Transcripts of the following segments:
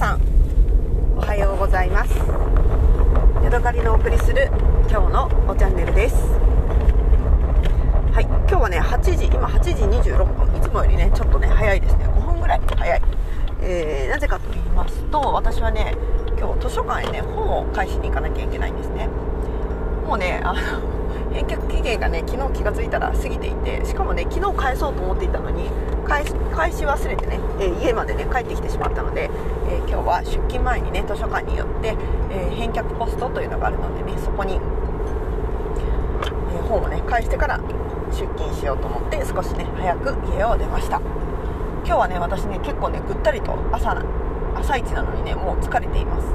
さんおはようございます。ヤドカリのお送りする今日のおチャンネルです。はい今日はね8時今8時26分。いつもよりねちょっとね早いですね。5分ぐらい早い、えー、なぜかと言いますと私はね今日図書館へね本を返しに行かなきゃいけないんですね。もうねあの返却期限がね昨日気が付いたら過ぎていてしかもね昨日返そうと思っていたのに返し返し忘れてね、えー、家までね帰ってきてしまったので、えー、今日は出勤前にね図書館によって、え、返却ポストというのがあるのでねそこに、え本をね返してから出勤しようと思って少しね早く家を出ました。今日はね私ね結構ねぐったりと朝朝一なのにねもう疲れています。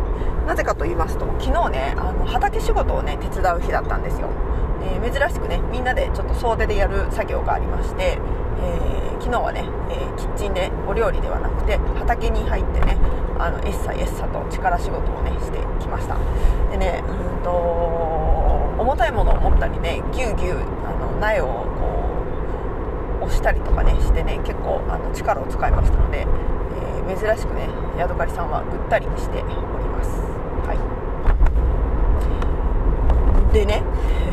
なぜかと言いますと昨日ねあの畑仕事をね手伝う日だったんですよ。えー、珍しくねみんなでちょっと総出でやる作業がありまして、えー、昨日はね、えー、キッチンでお料理ではなくて畑に入ってねあのエッサエッサと力仕事をねしてきました。でねうんと重たいものを持ったりねぎゅうぎゅうあの苗をこう押したりとかねしてね結構あの力を使いましたので、珍しくねヤドカリさんはぐったりしております。はい。でね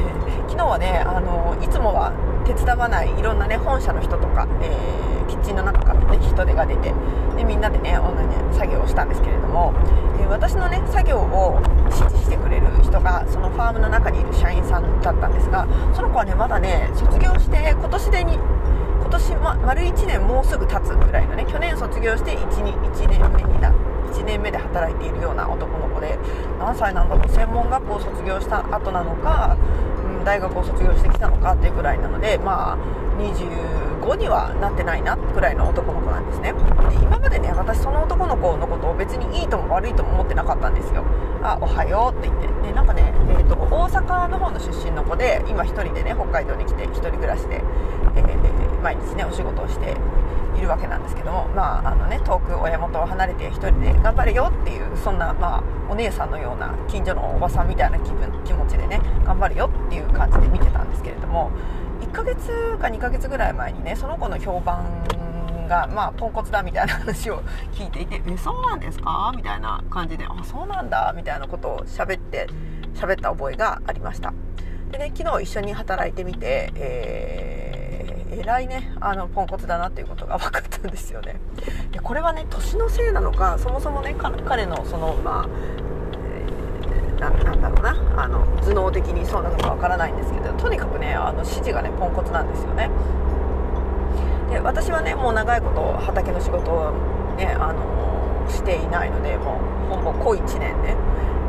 昨日はねあのいつもは手伝わないいろんなね本社の人とか、えー、キッチンの中からね人手が出てでみんなでね同じ作業をしたんですけれども、えー、私のね作業を指示してくれる人がそのファームの中にいる社員さんだったんですがその子はねまだね卒業して今年でに年、ま、丸1年もうすぐ経つぐらいのね。去年卒業して 1, 1年目にな1年目で働いているような男の子で何歳なんだろう？専門学校を卒業した後なのかん大学を卒業してきたのかっていうぐらいなので、まあ、25にはなってないなくらいの男の子なんですね。で今までね私その男の子のことを別にいいとも悪いとも思ってなかったんですよ。あおはようって言って。でなんかね、えーと、大阪の方の出身の子で今1人でね北海道に来て1人暮らしで、えー、毎日ねお仕事をしているわけなんですけども、まああのね、遠く親元を離れて1人で頑張れよっていうそんな、まあ、お姉さんのような近所のおばさんみたいな気分気持ちでね頑張るよっていう感じで見てたんですけれども1ヶ月か2ヶ月ぐらい前にねその子の評判が、まあ、ポンコツだみたいな話を聞いていて「えそうなんですか?」みたいな感じで「あそうなんだ」みたいなことを喋って喋った覚えがありましたでね昨日一緒に働いてみて、えー、えらいね。あのポンコツだなっていうことが分かったんですよね。でこれはね年のせいなのかそもそもね彼のそのまあななんだろうな。あの頭脳的にそうなのかわからないんですけどとにかくねあの指示がねポンコツなんですよね。で私はねもう長いこと畑の仕事をねあのしていないのでもうほぼ小1年ね、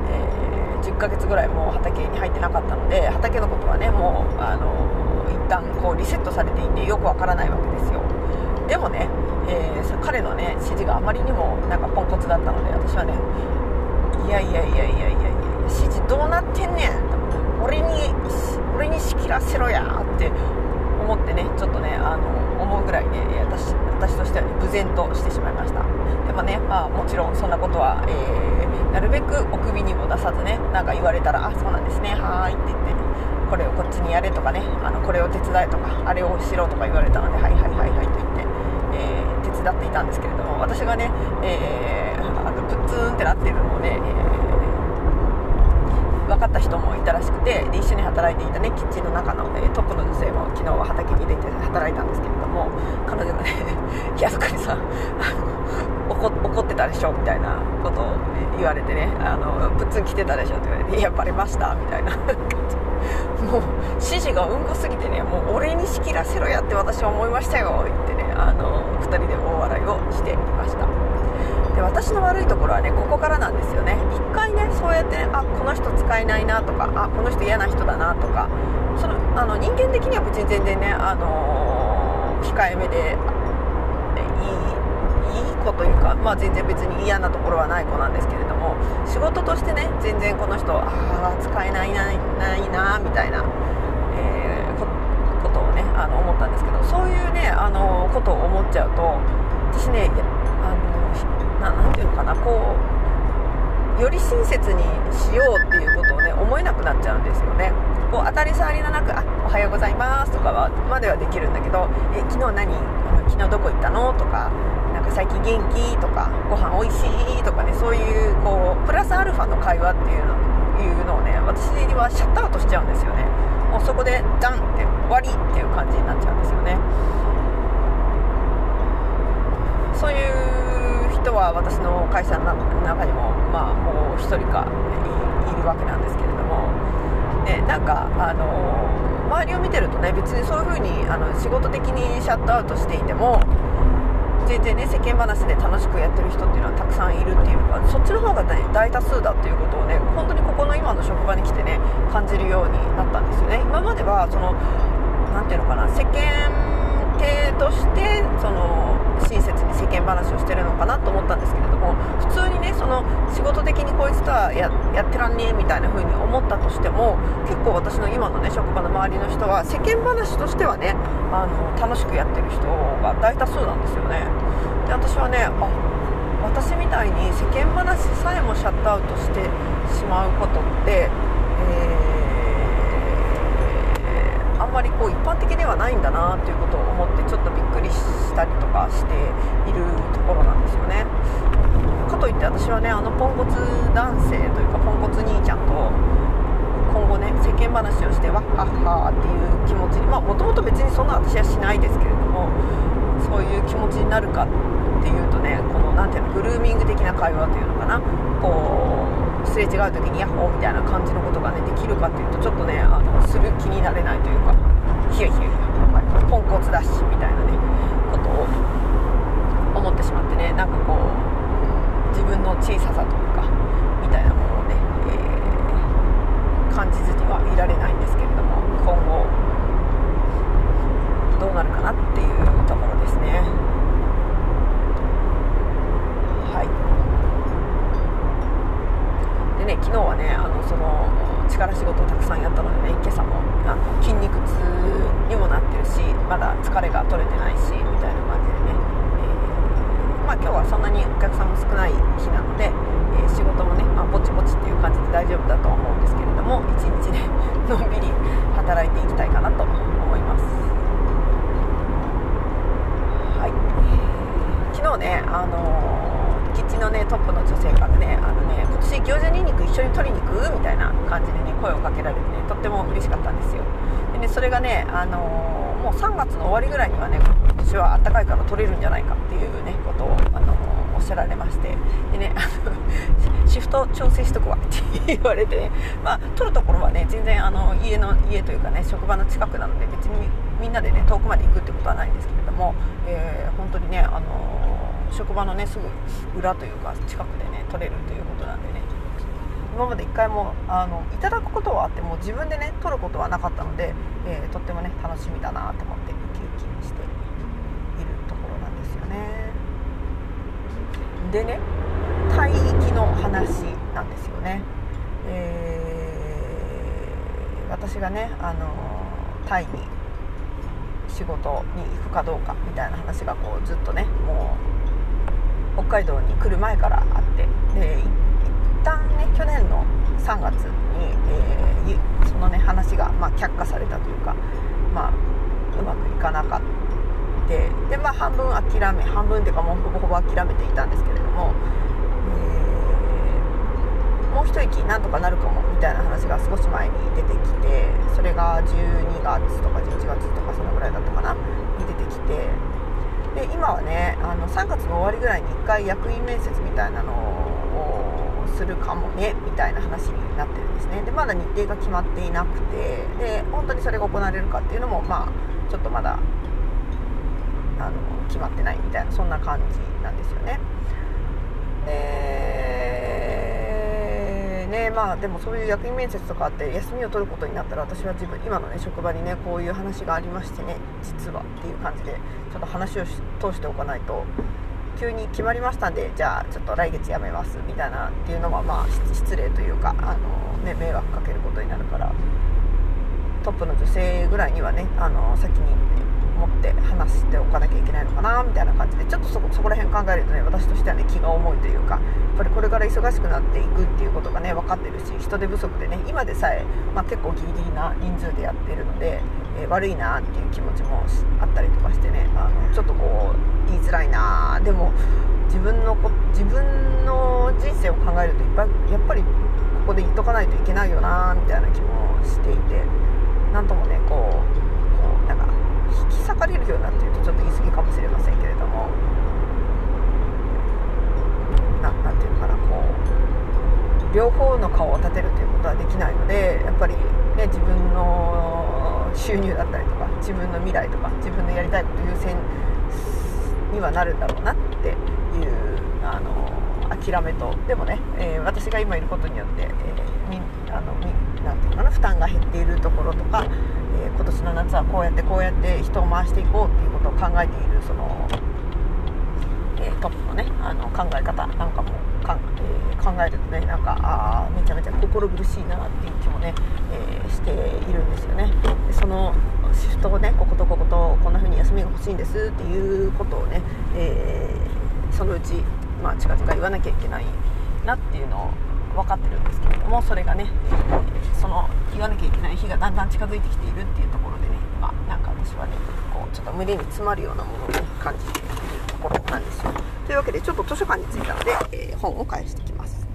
えー、10ヶ月ぐらいもう畑に入ってなかったので畑のことはねもうあの旦こうリセットされていてよくわからないわけですよ。でもね、えー、彼のね指示があまりにもなんかポンコツだったので私はねいやいやいやいやいやいや指示どうなってんねん俺に俺に仕切らせろやって思ってねちょっとねあの思うぐらいね私私としては、ね、無然としてしまいました。でもね、まあ、もちろんそんなことは、えー、なるべくお首にも出さずねなんか言われたら「あそうなんですねはい」って言ってこれをこっちにやれとかねあのこれを手伝えとかあれをしろとか言われたので「はいはいはいはい」と言って、えー、手伝っていたんですけれども私がね、えー、あのプッツンってなってるのをね、えー分かった人もいたらしくてで一緒に働いていたねキッチンの中の、えトップの女性も昨日は畑に出て働いたんですけれども彼女がね「いやそこにさ 怒怒ってたでしょ」みたいなことを、言われてね「あのプッツン来てたでしょ」って言われて「いやバレました」みたいな感じもう指示がうんこすぎてねもう俺に仕切らせろやって私は思いましたよ言ってねあの2人で大笑いをしていました。で私の悪いところはねここからなんですよね。一回ねそうやってねあこの人使えないなとかあこの人嫌な人だなとかそのあの人間的には別に全然ね、あのー、控えめで子というか、まあ、全然別に嫌なところはない子なんですけれども仕事としてね全然この人ああ使えないなないなみたいな、えー、ことをねあの思ったんですけどそういうねあのことを思っちゃうと私ね何ていうのかなこうより親切にしようっていうことをね思えなくなっちゃうんですよねこう当たり障りのなく「あおはようございます」とかはまではできるんだけど「え昨日何？昨日どこ行ったの?」とか「か最近元気?」とか「ご飯おいしい?」とかねそういうこうプラスアルファの会話っていうのいうのをね私はシャットアウトしちゃうんですよねもうそこでダンって終わりっていう感じになっちゃうんですよねそういう人は私の会社の中にもまあもう1人かいるわけなんですけれどもねなんかあの周りを見てるとね別にそういう風にあの仕事的にシャットアウトしていても全然ね世間話で楽しくやってる人っていうのはたくさんいるっていうのがそっちの方が、ね、大多数だっていうことをね本当にここの今の職場に来てね感じるようになったんですよね。今まではその何ていうのかな世間体としてその親切に世間話をしてるのかなと思ったんですけれども普通にねその仕事的にこいつとはやってらんねえみたいな風に思ったとしても結構私の今のね職場の周りの人は世間話としてはねあの楽しくやってる人が大多数なんですよね。で私はねあ私みたいに世間話さえもシャットアウトしてしまうことって、えーあんまりこう一般的ではないんだなっていうことを思ってちょっとびっくりしたりとかしているところなんですよね。かといって私はねあのポンコツ男性というかポンコツ兄ちゃんと今後ね世間話をしてわっはっはっていう気持ちにまあもともと別にそんな私はしないですけれどもそういう気持ちになるかっていうとねこの何ていうのグルーミング的な会話というのかな。こうすれ違う時にヤッホーみたいな感じのことがねできるかっていうとちょっとねあのする気になれないというかヒヤヒヤ、はい、ポンコツだしみたいなね。を思ってしまってねなんかこう自分の小ささというかみたいなものをね、えー、感じずにはいられないんですけれども今後どうなるかなっていうところですね。はいでね昨日はねあのその力仕事をたくさんやったのでね今朝もあの筋肉痛にもなってるしまだ疲れが取れてないしみたいな、今日はそんなにお客さんも少ない日なので、えー、仕事もね、まあ、ぼちぼちっていう感じで大丈夫だとは思うんですけれども一日ね のんびり働いていきたいかなと思います。はい。昨日ねあのキッチンのねトップの女性からねあのね今年餃子ニンニク一緒に取りに行く？みたいな感じでね声をかけられてねとっても嬉しかったんですよ。でねそれがねあのー、もう3月の終わりぐらいにはね今年は暖かいから取れるんじゃないかっていうねことを、っしゃられまして。でねあの シフト調整しとくわって言われてね。まあ取るところはね全然あの家の家というかね職場の近くなので別にみんなでね遠くまで行くってことはないんですけれども、えー、本当にねあの職場のねすぐ裏というか近くでね取れるということなんでね。今まで1回もあのいただくことはあっても自分でね取ることはなかったので、えー、とってもね楽しみだなと思ってウキウキしているところなんですよねでね帯域の話なんですよね、えー、私がねあのタイに仕事に行くかどうかみたいな話がこうずっとねもう北海道に来る前からあって。で一旦ね去年の3月に、えー、そのね話が、まあ、却下されたというか、まあ、うまくいかなかったでまあ、半分諦め半分っていうかもうほぼほぼ諦めていたんですけれども、えー、もう一息なんとかなるかもみたいな話が少し前に出てきてそれが12月とか11月とかそのぐらいだったかなに出てきてで今はねあの3月の終わりぐらいに1回役員面接みたいなのをするかもねみたいな話になってるんですね。でまだ日程が決まっていなくてで本当にそれが行われるかっていうのもまあちょっとまだあの決まってないみたいなそんな感じなんですよね。でねまあでもそういう役員面接とかあって休みを取ることになったら私は自分今のね職場にねこういう話がありましてね実はっていう感じでちょっと話を通しておかないと急に決まりましたんでじゃあちょっと来月辞めますみたいなっていうのはまあ失礼というかあの、ね、迷惑かけることになるからトップの女性ぐらいにはねあの先に思って話しておかなきゃいけないのかなみたいな感じでちょっとそこそこら辺考えるとね私としてはね気が重いというかやっぱりこれから忙しくなっていくっていうことがね分かってるし人手不足でね今でさえ、まあ、結構ギリギリな人数でやってるので、えー、悪いなっていう気持ちもあったりとかしてねあのちょっとこう言いづらいなでも自分のこ自分の人生を考えるといっぱいやっぱりここで言っとかないといけないよなみたいな気もしていてなんともねこうき裂かれるようなっていうとちょっと言い過ぎかもしれませんけれども。ななんていうのかなこう。両方の顔を立てるということはできないのでやっぱりね自分の収入だったりとか自分の未来とか自分のやりたいこと優先にはなるんだろうなっていうあの諦めと。でもね、えー、私が今いることによって、えー、みあのみなんていうのかな負担が減っているところとか、今年の夏はこうやってこうやって人を回していこうっていうことを考えているその、えトップのねあの考え方なんかもかん、え考えるとねなんかあめちゃめちゃ心苦しいなっていう気もね、えしているんですよね。でそのシフトをねこことこことこんな風に休みが欲しいんですっていうことをね、え、そのうち、まあ、近々言わなきゃいけないなっていうのを分かってるんですけれどもそれがね、その言わなきゃいけない日がだんだん近づいてきているっていうところでね、まあ、なんか私はねこうちょっと胸に詰まるようなものを、感じているところなんですよというわけでちょっと図書館に着いたので、えー、本を返してきます。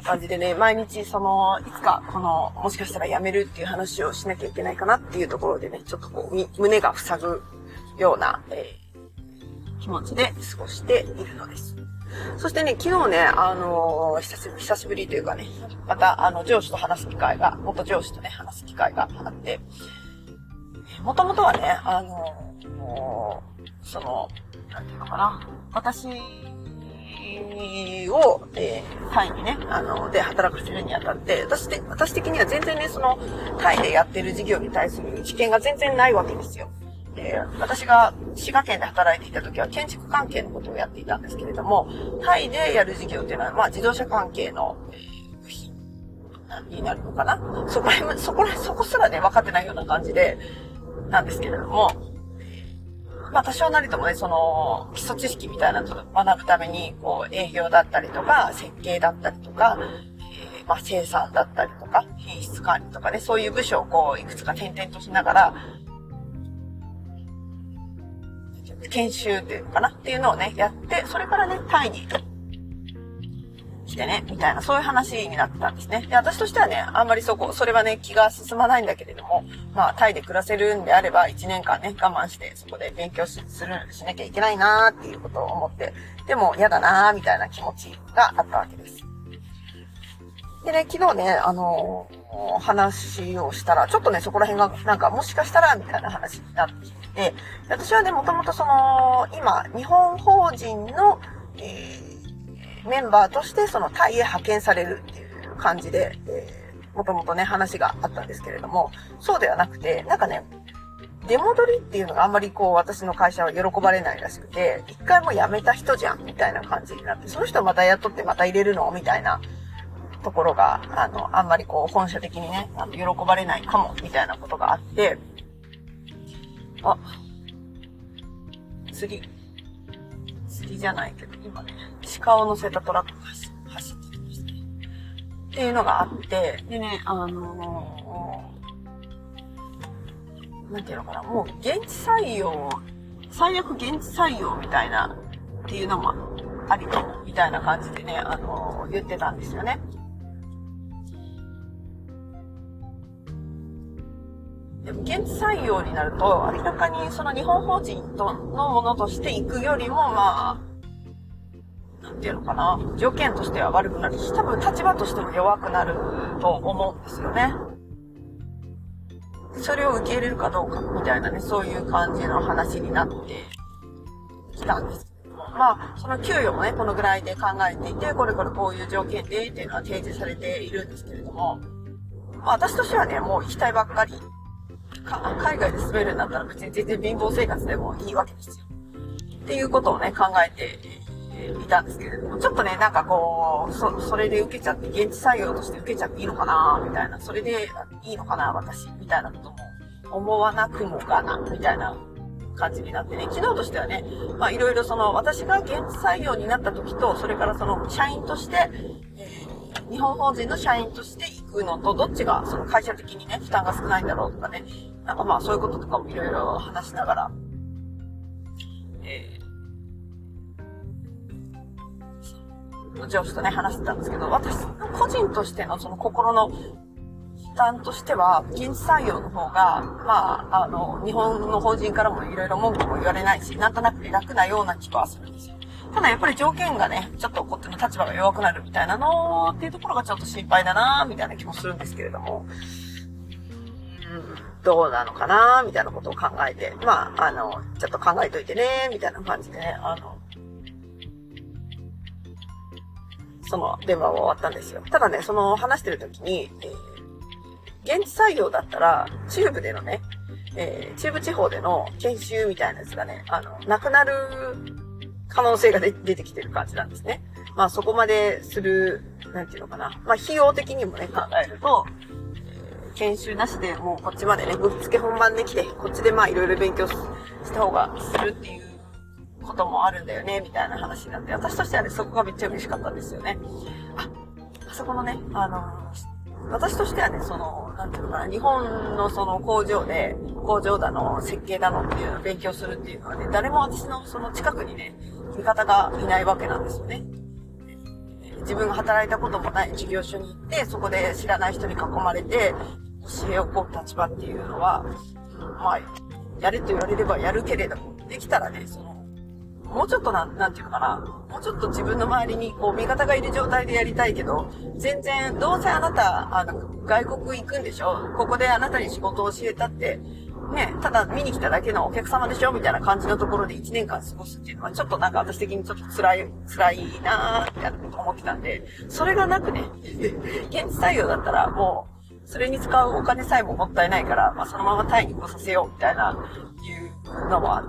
な感じでね、毎日その、いつかこの、もしかしたら辞めるっていう話をしなきゃいけないかなっていうところでね、ちょっとこう、胸が塞ぐような、えー、気持ちで過ごしているのです。そしてね、昨日ね、あのー、久しぶり、久しぶりというかね、また、あの、上司と話す機会が、元上司とね、話す機会があって、もともとはね、あのー、その、なんていうのかな、私を、えー、タイにね、あの、で働かせるにあたって、私で、私的には全然ね、その、タイでやってる事業に対する知見が全然ないわけですよ。で、私が滋賀県で働いていた時は建築関係のことをやっていたんですけれども、タイでやる事業っていうのは、まあ自動車関係の、えー、部品になるのかな？そこら辺そこら、そこすらね、分かってないような感じで、なんですけれども、まあ多少なりともね、その、基礎知識みたいなのを学ぶために、こう、営業だったりとか、設計だったりとか、え、まあ生産だったりとか、品質管理とかね、そういう部署をこう、いくつか転々としながら、研修っていうのかな？っていうのをね、やって、それからね、タイに来てね、みたいな、そういう話になってたんですね。で、私としてはね、あんまりそこ、それはね、気が進まないんだけれども、まあ、タイで暮らせるんであれば、1年間ね、我慢して、そこで勉強する、しなきゃいけないなーっていうことを思って、でも嫌だなーみたいな気持ちがあったわけです。でね、昨日ね、あのー、話をしたら、ちょっとね、そこら辺が、なんか、もしかしたら、みたいな話になってきて、私はね、もともとその、今、日本法人の、えーメンバーとしてそのタイへ派遣されるっていう感じで、えー、もともとね、話があったんですけれども、そうではなくて、なんかね、出戻りっていうのがあんまりこう私の会社は喜ばれないらしくて、一回も辞めた人じゃんみたいな感じになって、その人また雇ってまた入れるのみたいなところが、あの、あんまりこう本社的にね、あの喜ばれないかもみたいなことがあって、あ、次、釣りじゃないけど、今ね、鹿を乗せたトラックが走ってました。っていうのがあって、でね、あのー、なんていうのかな、もう現地採用、最悪現地採用みたいな、っていうのもありと、みたいな感じでね、あのー、言ってたんですよね。でも現地採用になると、明らかにその日本法人とのものとして行くよりも、まあ、ていうのかな、条件としては悪くなるし、多分立場としても弱くなると思うんですよね。それを受け入れるかどうかみたいなね、そういう感じの話になってきたんですけども。まあ、その給与もね、このぐらいで考えていて、これこれこういう条件でっていうのは提示されているんですけれども、まあ私としてはね、もう行きたいばっかり海外で住めるんだったら別に全然貧乏生活でもいいわけですよ。っていうことをね、考えていたんですけれども、ちょっとね、なんかこう、そ、それで受けちゃって、現地採用として受けちゃっていいのかなみたいな、それでいいのかな私、みたいなことも思わなくもかな、みたいな感じになってね、昨日としてはね、まあいろいろその、私が現地採用になった時と、それからその、社員として、え、日本法人の社員として行くくのと、どっちがその会社的にね、負担が少ないんだろうとかね、なんかまあそういうこととかもいろいろ話しながら、えー、上司とね、話してたんですけど、私の個人としてのその心の負担としては、現地採用の方が、まあ、あの、日本の法人からもいろいろ文句も言われないし、なんとなく楽なような気はするんですよ。ただやっぱり条件がね、ちょっとこっちの立場が弱くなるみたいなのっていうところがちょっと心配だなみたいな気もするんですけれども、うん、どうなのかなみたいなことを考えて、まあ、あの、ちょっと考えといてねみたいな感じでね、あの、その電話は終わったんですよ。ただね、その話してる時に、えー、現地採用だったら、中部でのね、えー、中部地方での研修みたいなやつがね、あの、なくなる可能性が出てきてる感じなんですね。まあそこまでする、なんていうのかな。まあ費用的にもね、考えると、研修なしでもうこっちまでね、ぶっつけ本番で来て、こっちでまあいろいろ勉強した方がするっていうこともあるんだよね、みたいな話になって、私としてはね、そこがめっちゃ嬉しかったんですよね。あ、あそこのね、あの、私としてはね、その、なんていうのかな、日本のその工場で、工場だの、設計だのっていうのを勉強するっていうのはね、誰も私のその近くにね、味方がいないわけなんですよね。自分が働いたこともない事業所に行って、そこで知らない人に囲まれて、教えをこう立場っていうのは、まあ、やれと言われればやるけれども、できたらね、その、もうちょっとなん、なんていうのかな、もうちょっと自分の周りに、こう、味方がいる状態でやりたいけど、全然、どうせあなた、あの、外国行くんでしょ？ここであなたに仕事を教えたって、ね、ただ見に来ただけのお客様でしょ？みたいな感じのところで1年間過ごすっていうのは、ちょっとなんか私的にちょっと辛い、辛いなーって思ってたんで、それがなくね、現地採用だったらもう、それに使うお金さえももったいないから、まあそのままタイに来させようみたいな、いうのは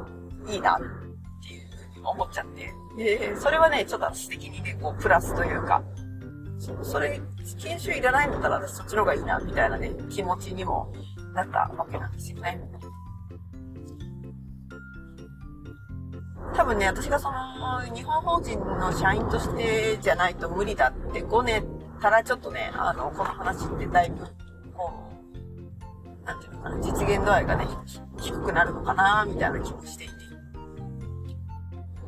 いいな。思っちゃって。で、それはね、ちょっと私的にね、こう、プラスというか、それ、研修いらないんだったら私そっちの方がいいな、みたいなね、気持ちにもなったわけなんですよね。多分ね、私がその、日本法人の社員としてじゃないと無理だって5年たらちょっとね、あの、この話ってだいぶ、こう、なんていうのかな、実現度合いがね、低くなるのかな、みたいな気もしていて。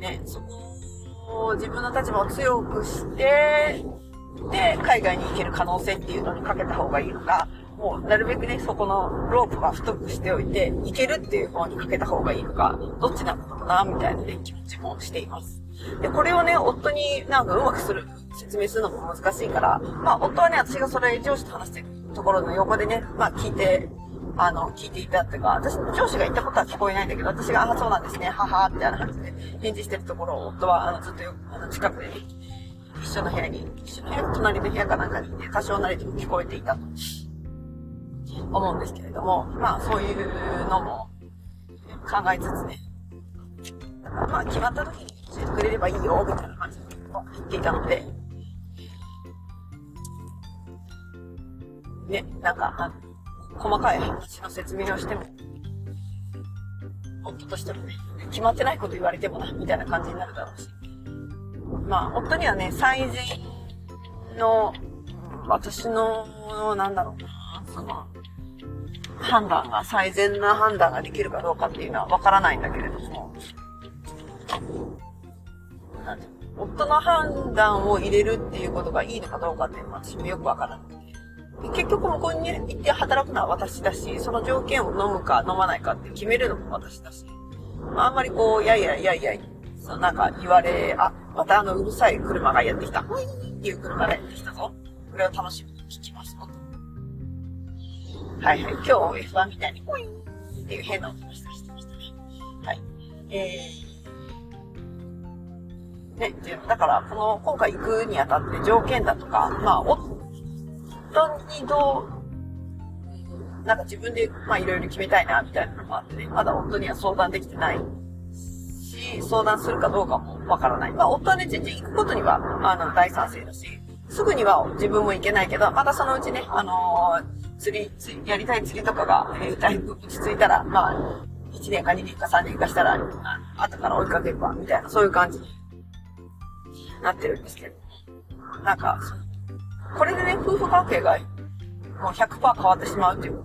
ね、そこを自分の立場を強くして、で、海外に行ける可能性っていうのにかけた方がいいのか、もうなるべくね、そこのロープは太くしておいて、いけるっていう方にかけた方がいいのか、どっちなのかな、みたいなね、気持ちもしています。で、これをね、夫になんかうまくする、説明するのも難しいから、まあ、夫はね、私がそれ上司と話してるところの横でね、まあ、聞いて、あの、聞いていたっていうか、私上司が言ったことは聞こえないんだけど、私が、あ、そうなんですね、はは、みたいな感じで返事してるところを、夫は、あの、ずっとよ、あの、近くで、一緒の部屋に、一緒の部屋、隣の部屋かなんかにいて、多少なりとも聞こえていたと。思うんですけれども、まあそういうのも考えつつね、まあ決まった時に教えてくれればいいよ、みたいな感じで言っていたので、ね、なんか、細かい話の説明をしても、夫としてもね、決まってないこと言われてもな、みたいな感じになるだろうし。まあ、夫にはね、最善の、私の、なんだろうな、その、判断が、最善な判断ができるかどうかっていうのはわからないんだけれども、夫の判断を入れるっていうことがいいのかどうかっていうのは私もよくわからなくて。結局向こうに行って働くのは私だし、その条件を飲むか飲まないかって決めるのも私だし、まあ、あんまりこう、いやいやいやいや、そのなんか言われ、あ、またあのうるさい車がやってきた。っていう車がやってきたぞ。これを楽しみに聞きますと。はいはい。今日 F1 みたいに、ポインっていう変な音がしたりしてましたね。はい。えー、ね、だから、この、今回行くにあたって条件だとか、まあ、夫にどう、なんか自分で、まあ、いろいろ決めたいな、みたいなのもあってね、まだ夫には相談できてないし、相談するかどうかもわからない。まあ、夫はね、全然行くことには、あの、大賛成だし、すぐには自分も行けないけど、またそのうちね、あのー釣り、やりたい釣りとかが、えー、だいぶ落ち着いたら、まあ、1年か2年か3年かしたら、後から追いかけるわ、みたいな、そういう感じになってるんですけど。なんか、これでね、夫婦関係がもう100%変わってしまうという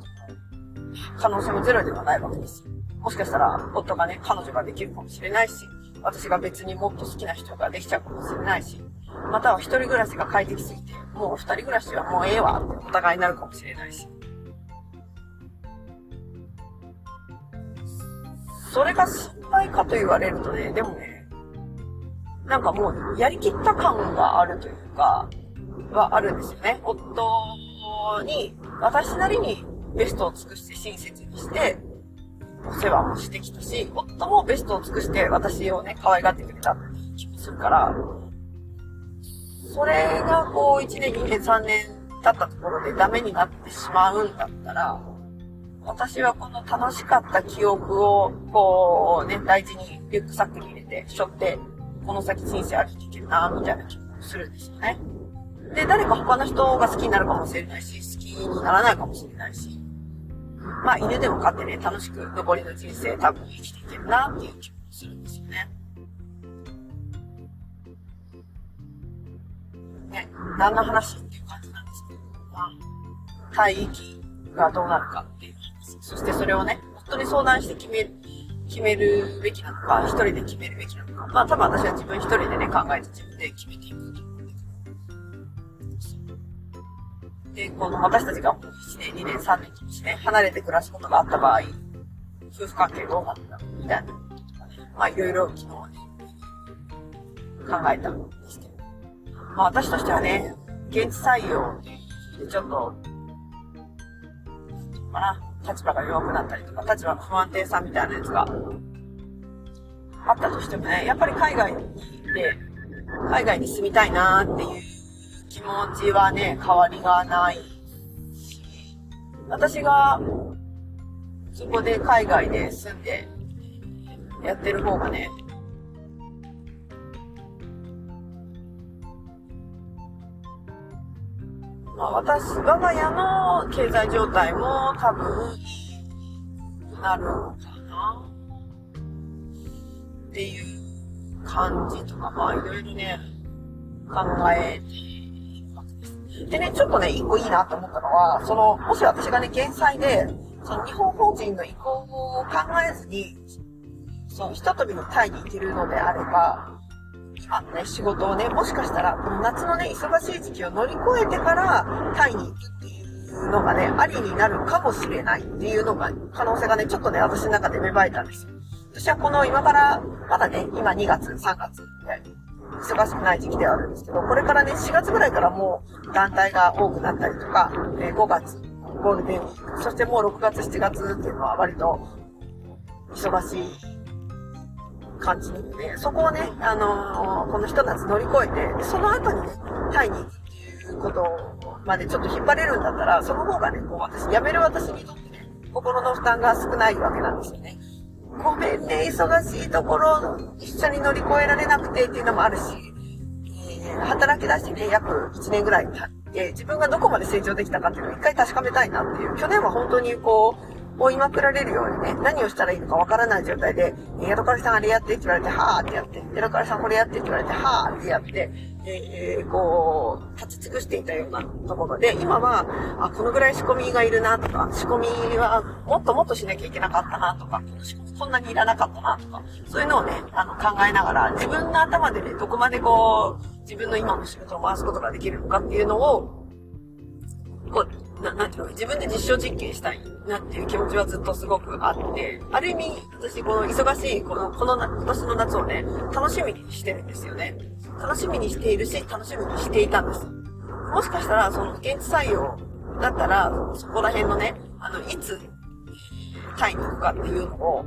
可能性もゼロではないわけですもしかしたら、夫がね、彼女ができるかもしれないし、私が別にもっと好きな人ができちゃうかもしれないし、または一人暮らしが快適すぎて、もう二人暮らしはもうええわってお互いになるかもしれないし。それが失敗かと言われるとね、でもね、なんかもうやりきった感があるというか、はあるんですよね。夫に私なりにベストを尽くして親切にして、お世話もしてきたし、夫もベストを尽くして私をね、可愛がってくれたって気もするから、それがこう1年、2年、3年経ったところでダメになってしまうんだったら、私はこの楽しかった記憶を、こうね、大事にリュックサックに入れて、背負って、この先人生歩いていけるな、みたいな気もするんですよね。で、誰か他の人が好きになるかもしれないし、好きにならないかもしれないし、まあ犬でも飼ってね、楽しく残りの人生多分生きていけるなっていう気もするんですよね。ね、何の話っていう感じなんですけど、まあ、体域がどうなるかっていう話。そしてそれをね、夫に相談して決める、決めるべきなのか、一人で決めるべきなのか。まあ多分私は自分一人でね、考えて自分で決めていくとで、この私たちがもう1年、2年、3年とですね、離れて暮らすことがあった場合、夫婦関係どうなるんだみたいな。まあいろいろ昨日はね、考えたんですけど。まあ私としてはね、現地採用っていうちょっと、かな、立場が弱くなったりとか、立場の不安定さみたいなやつがあったとしてもね、やっぱり海外にで、海外に住みたいなーっていう気持ちはね、変わりがないし、私がそこで海外で住んでやってる方がね、まあ、私、我が家の経済状態も多分、なるのかなっていう感じとか、まあ、いろいろね、考えてで。ね、ちょっとね、一個いいなと思ったのは、その、もし私がね、減災で、その日本法人の意向を考えずに、その、ひととびのタイに行けるのであれば、あのね、仕事をね、もしかしたら、この夏のね、忙しい時期を乗り越えてから、タイに行くっていうのがね、ありになるかもしれないっていうのが、可能性がね、ちょっとね、私の中で芽生えたんですよ。私はこの今から、まだね、今2月、3月で、忙しくない時期ではあるんですけど、これからね、4月ぐらいからもう団体が多くなったりとか、え5月、ゴールデンウィーク、そしてもう6月、7月っていうのは割と忙しい感じなので、そこをね、あのー、この人たち乗り越えて、その後にね、タイに行くっていうことまでちょっと引っ張れるんだったら、その方がね、こう私、辞める私にとってね、心の負担が少ないわけなんですよね。ごめんね、忙しいところ、一緒に乗り越えられなくてっていうのもあるし、え、働き出してね、約1年ぐらい経って、自分がどこまで成長できたかっていうのを一回確かめたいなっていう。去年は本当にこう、追いまくられるようにね、何をしたらいいのかわからない状態で、ヤドカリさんあれやってって言われて、はーってやって、ヤドカリさんこれやってって言われて、はーってやって、えー、こう、立ち尽くしていたようなところで、今は、あ、このぐらい仕込みがいるなとか、仕込みはもっともっとしなきゃいけなかったなとか、この仕込みこんなにいらなかったなとか、そういうのをね、あの、考えながら、自分の頭でね、どこまでこう、自分の今の仕事を回すことができるのかっていうのを、こう、ななんていうの、自分で実証実験したいなっていう気持ちはずっとすごくあって、ある意味、私この忙しい、この、この今年の夏をね、楽しみにしてるんですよね。楽しみにしているし、楽しみにしていたんです。もしかしたら、その、現地採用だったら、そこら辺のね、あの、いつ、タイに行くかっていうのを、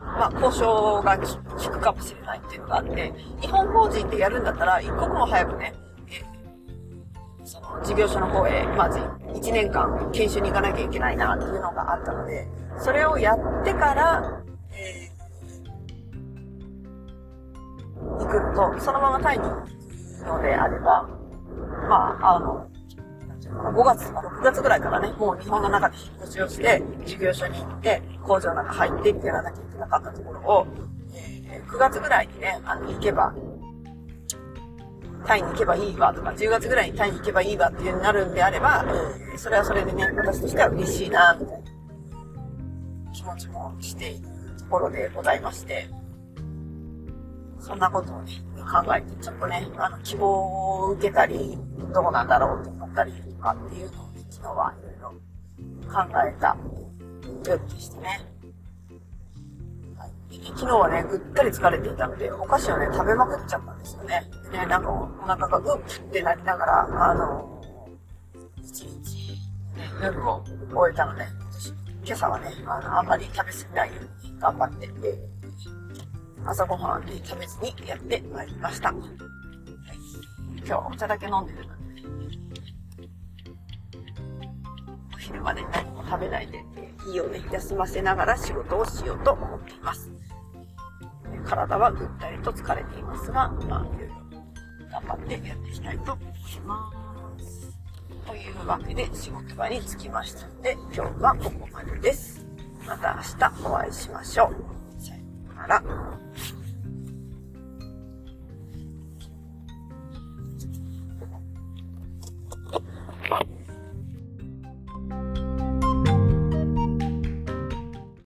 まあ、交渉が効くかもしれないっていうのがあって、日本法人でやるんだったら、一刻も早くね、その事業所の方へ、まず1年間研修に行かなきゃいけないなっていうのがあったので、それをやってから、えー、行くと、そのままタイに行くのであれば、まあ、あの、5月とか6月ぐらいからね、もう日本の中で引っ越しをして、事業所に行って、工場の中入ってってやらなきゃいけなかったところを、えー、9月ぐらいにね、あの、行けば、タイに行けばいいわとか、10月ぐらいにタイに行けばいいわっていうになるんであれば、えー、それはそれでね、私としては嬉しいな、みたいな気持ちもしているところでございまして、そんなことをね、考えて、ちょっとね、あの、希望を受けたり、どうなんだろうと思ったりとかっていうのを、昨日はいろいろ考えた夜でしたね。昨日はね、ぐったり疲れていたので、お菓子をね、食べまくっちゃったんですよね。ね、なんかお腹がグッってなりながら、あの、一日、ね、夜を終えたので、今朝はね、あの、あんまり食べ過ぎないように頑張って、朝ごはんに食べずにやってまいりました。はい、今日はお茶だけ飲んでるので、お昼まで何も食べないで、胃をね、休ませながら仕事をしようと思っています。体はぐったりと疲れていますが、まあ、いろいろ頑張ってやっていきたいと思います。というわけで仕事場に着きましたので、今日はここまでです。また明日お会いしましょう。さようなら。